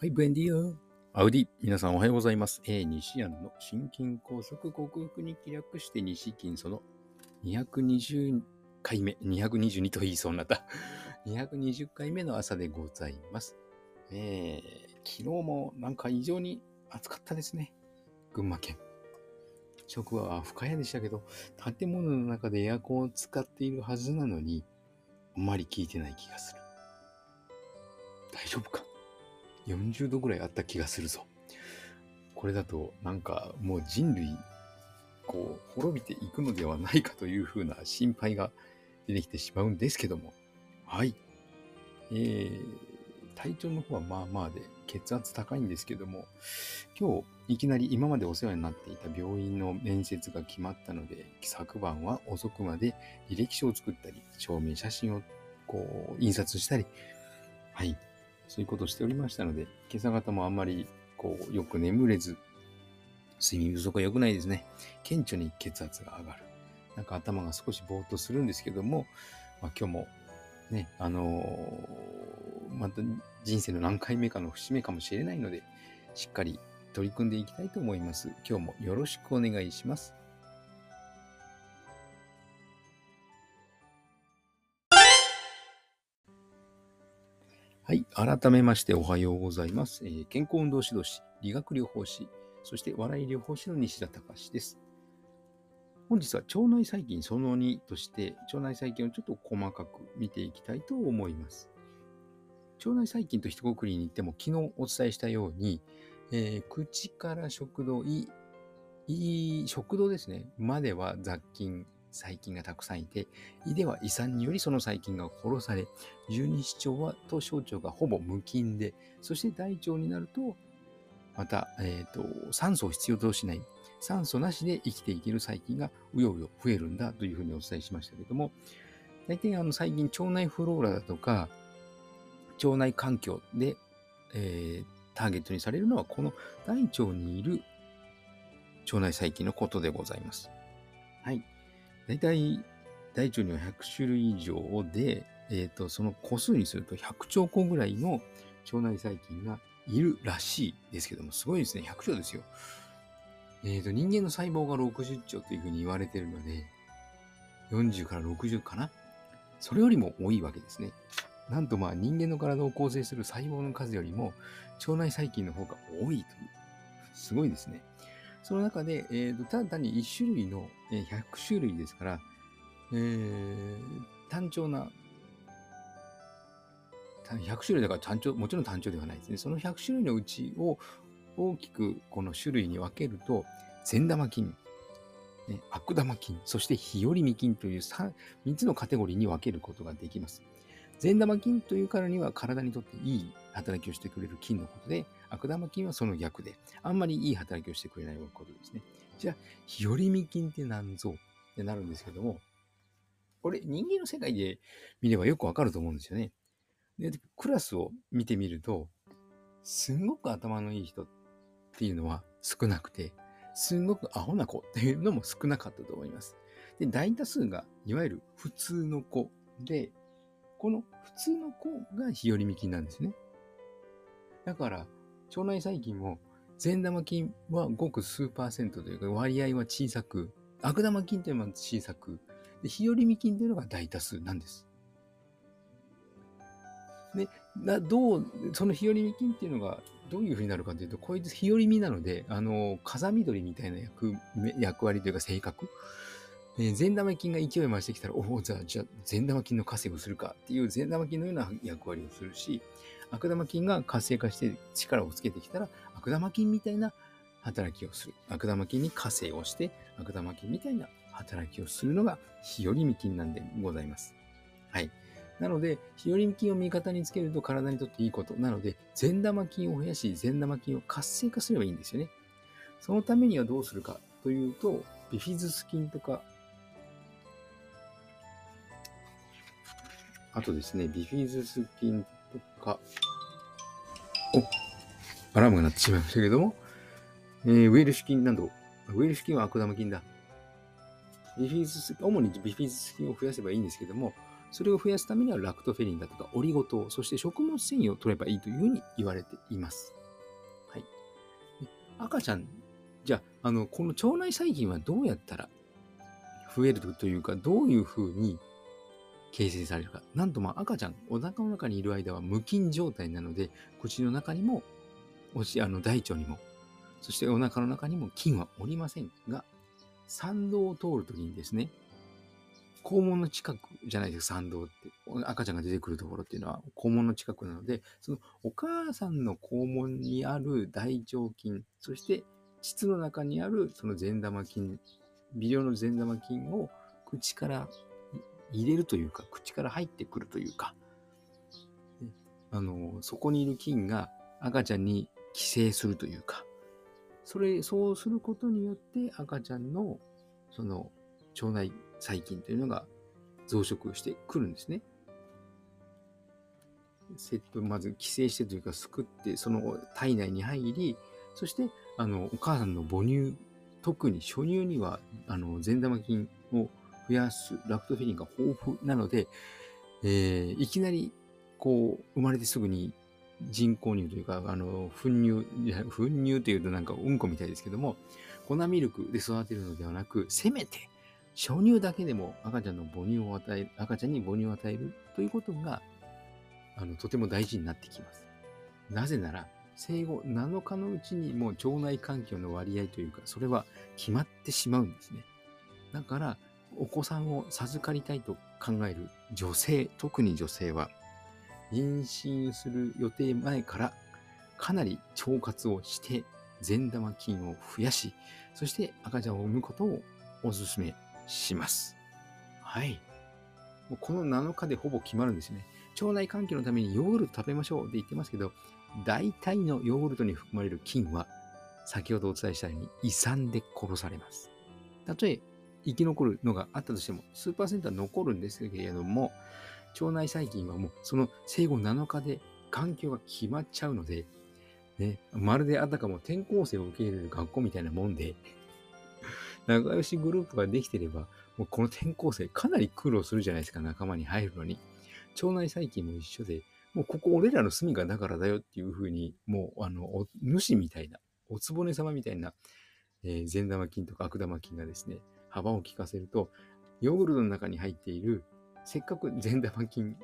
はい、ブエンディア。アウディ、皆さんおはようございます。え、西安の心筋梗塞克服に気略して西金その220回目、222と言いそうになった。220回目の朝でございます。えー、昨日もなんか異常に暑かったですね。群馬県。職場は深谷でしたけど、建物の中でエアコンを使っているはずなのに、あんまり効いてない気がする。大丈夫か？40度ぐらいあった気がするぞ。これだとなんかもう人類こう滅びていくのではないかというふうな心配が出てきてしまうんですけども。はい。えー、体調の方はまあまあで血圧高いんですけども、今日いきなり今までお世話になっていた病院の面接が決まったので、昨晩は遅くまで履歴書を作ったり、証明写真をこう印刷したり、はい。そういうことをしておりましたので、今朝方もあんまりこうよく眠れず、睡眠不足は良くないですね。顕著に血圧が上がる。なんか頭が少しぼーっとするんですけども、まあ、今日もね、あのーまた人生の何回目かの節目かもしれないので、しっかり取り組んでいきたいと思います。今日もよろしくお願いします。はい。改めましておはようございます。えー健康運動指導士、理学療法士、そして笑い療法士の西田隆です。本日は腸内細菌その2として、腸内細菌をちょっと細かく見ていきたいと思います。腸内細菌と一括りに言っても、昨日お伝えしたように、えー口から食道、胃、胃、食道ですね、までは雑菌、細菌がたくさんいて、胃では胃酸によりその細菌が殺され、十二指腸はと小腸がほぼ無菌で、そして大腸になると、また、えっ、と、酸素を必要としない、酸素なしで生きていける細菌がうようよ増えるんだというふうにお伝えしましたけれども、大体あの最近腸内フローラだとか、腸内環境で、えーターゲットにされるのはこの大腸にいる腸内細菌のことでございます。はい。大体大腸には100種類以上で、えっ、と、その個数にすると100兆個ぐらいの腸内細菌がいるらしいですけども、すごいですね。100兆ですよ。えっ、と、人間の細胞が60兆というふうに言われているので、40から60かな？それよりも多いわけですね。なんとまあ人間の体を構成する細胞の数よりも腸内細菌の方が多いという。すごいですね。その中で、えーとただ単に1種類の、えー100種類ですから、えー単調な、100種類だから単調、もちろん単調ではないですね。その100種類のうちを大きくこの種類に分けると、善玉菌、ね悪玉菌、そして日和見菌という 3, 3つのカテゴリーに分けることができます。善玉菌というからには体にとっていい働きをしてくれる菌のことで、悪玉菌はその逆で、あんまりいい働きをしてくれないことですね。じゃあ、日和見菌って何ぞってなるんですけども、これ人間の世界で見ればよくわかると思うんですよね。で、クラスを見てみると、すんごく頭のいい人っていうのは少なくて、すんごくアホな子っていうのも少なかったと思います。で、大多数がいわゆる普通の子で、この普通の子が日和見菌なんですね。だから、腸内細菌も善玉菌はごく数パーセントというか割合は小さく、悪玉菌というのは小さく、で日和見菌というのが大多数なんです。で、などう、その日和見菌っていうのがどういうふうになるかというと、こいつ日和見なので、あの、風見鳥みたいな役役割というか性格、えー善玉菌が勢い増してきたら、おお、じゃあ、じゃあ、善玉菌の稼ぐするかっていう善玉菌のような役割をするし、悪玉菌が活性化して力をつけてきたら、悪玉菌みたいな働きをする。悪玉菌に活性をして、悪玉菌みたいな働きをするのが、日和見菌なんでございます。はい。なので、日和見菌を味方につけると体にとっていいこと。なので、善玉菌を増やし、善玉菌を活性化すればいいんですよね。そのためにはどうするかというと、ビフィズス菌とか、あとですね、ビフィズス菌とか、お、アラームが鳴ってしまいましたけども、えーウェルシュ菌など、ウェルシュ菌は悪玉菌だ。ビフィズス、主にビフィズス菌を増やせばいいんですけども、それを増やすためにはラクトフェリンだとかオリゴ糖、そして食物繊維を取ればいいというふうに言われています。はい。赤ちゃん、じゃあ、あの、この腸内細菌はどうやったら増えるというか、どういうふうに形成されるか。なんとまあ赤ちゃん、お腹の中にいる間は無菌状態なので、口の中にも、おしあの大腸にも、そしてお腹の中にも菌はおりませんが、産道を通るときにですね、肛門の近くじゃないですか、産道って。赤ちゃんが出てくるところっていうのは肛門の近くなので、そのお母さんの肛門にある大腸菌、そして膣の中にあるその善玉菌、微量の善玉菌を口から入れるというか、口から入ってくるというか、あの、そこにいる菌が赤ちゃんに寄生するというか、それ、そうすることによって赤ちゃんのその腸内細菌というのが増殖してくるんですね。セット、まず寄生してというか、すくって、その体内に入り、そして、あの、お母さんの母乳、特に初乳には、あの、善玉菌を増やすラクトフェリンが豊富なので、えー、いきなり、こう、生まれてすぐに人工乳というか、あの、粉乳、粉乳というとなんかうんこみたいですけども、粉ミルクで育てるのではなく、せめて初乳だけでも赤ちゃんの母乳を与え、赤ちゃんに母乳を与えるということが、あの、とても大事になってきます。なぜなら、生後7日のうちにもう腸内環境の割合というか、それは決まってしまうんですね。だから、お子さんを授かりたいと考える女性、特に女性は、妊娠する予定前からかなり腸活をして善玉菌を増やし、そして赤ちゃんを産むことをお勧めします。はい。もうこの7日でほぼ決まるんですね。腸内環境のためにヨーグルト食べましょうって言ってますけど、大体のヨーグルトに含まれる菌は、先ほどお伝えしたように胃酸で殺されます。たとえ生き残るのがあったとしても、数パーセントは残るんですけれども、腸内細菌はもうその生後7日で環境が決まっちゃうので、ね、まるであたかも転校生を受け入れる学校みたいなもんで、仲良しグループができてれば、もうこの転校生かなり苦労するじゃないですか、仲間に入るのに。腸内細菌も一緒で、もうここ俺らの住みがだからだよっていうふうに、もうあの、主みたいな、おつぼね様みたいな、えー、善玉菌とか悪玉菌がですね、幅を利かせると、ヨーグルトの中に入っている、せっかく善玉菌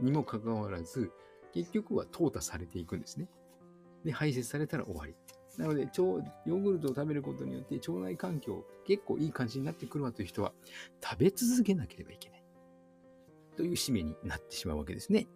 にもかかわらず、結局は淘汰されていくんですね。で、排泄されたら終わり。なので、腸、ヨーグルトを食べることによって腸内環境結構いい感じになってくるわという人は食べ続けなければいけない。という使命になってしまうわけですね。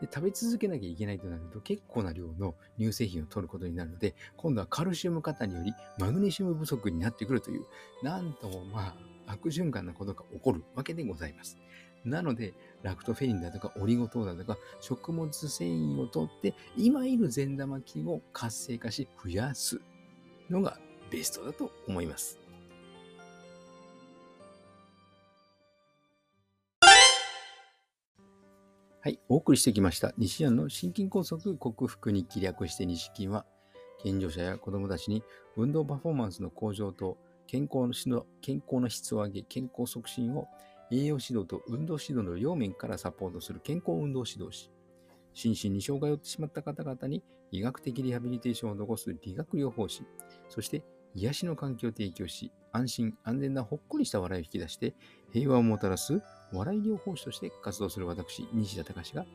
で食べ続けなきゃいけないとなると結構な量の乳製品を取ることになるので、今度はカルシウム過多によりマグネシウム不足になってくるという、なんともまあ悪循環なことが起こるわけでございます。なので、ラクトフェリンだとかオリゴ糖だとか食物繊維をとって今いる善玉菌を活性化し増やすのがベストだと思います。はい、お送りしてきました西安の心筋梗塞克服に気略して西筋は健常者や子どもたちに運動パフォーマンスの向上と健康の健康の質を上げ健康促進を栄養指導と運動指導の両面からサポートする健康運動指導士。心身に障害を負ってしまった方々に医学的リハビリテーションを残す理学療法士。そして癒しの環境を提供し、安心安全なほっこりした笑いを引き出して平和をもたらす笑い療法士として活動する私、西田隆が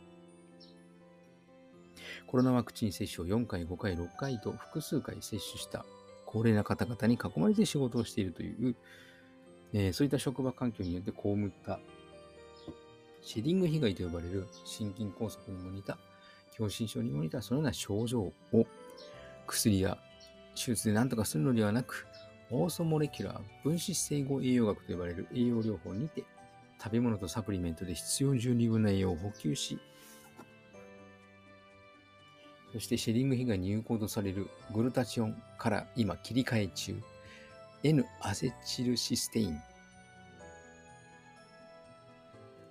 コロナワクチン接種を4回、5回、6回と複数回接種した高齢な方々に囲まれて仕事をしているというえー、そういった職場環境によって被ったシェディング被害と呼ばれる心筋梗塞にも似た、狭心症にも似たそのような症状を薬や手術で何とかするのではなく、オーソモレキュラー分子整合栄養学と呼ばれる栄養療法にて、食べ物とサプリメントで必要十二分な栄養を補給し、そしてシェディング被害に有効とされるグルタチオンから今切り替え中。N アセチルシステイン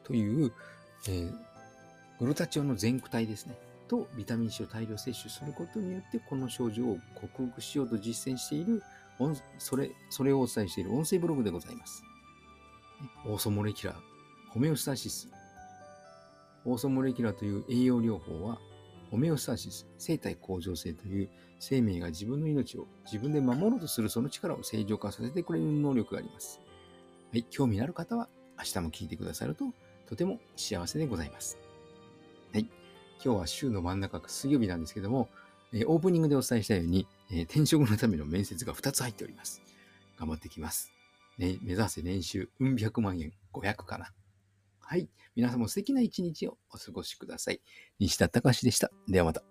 という、えー、グルタチオンの全躯体ですね。とビタミン C を大量摂取することによってこの症状を克服しようと実践しているそれそれをお伝えしている音声ブログでございます。オーソモレキュラー、ホメオスタシス、オーソモレキュラーという栄養療法は、ホメオスタシス、生体向上性という生命が自分の命を自分で守ろうとするその力を正常化させてくれる能力があります。はい、興味のある方は明日も聞いてくださるととても幸せでございます。はい、今日は週の真ん中水曜日なんですけども、えオープニングでお伝えしたように、え転職のための面接が2つ入っております。頑張ってきます。ね、目指せ年収うん百万円500かな。はい。皆さんも素敵な一日をお過ごしください。西田隆でした。ではまた。